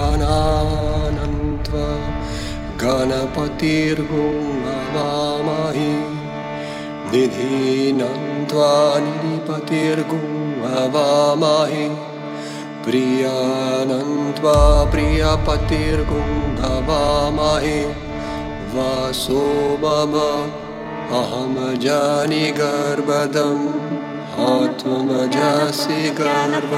गानन्त्वा गणपतिर्गुणवामहि निधीनन्त्वा निपतिर्गुवाहि प्रियानन्त्वा प्रियपतिर्गुं वासो मम अहं जानि गर्वदं हा त्वमजासि गर्व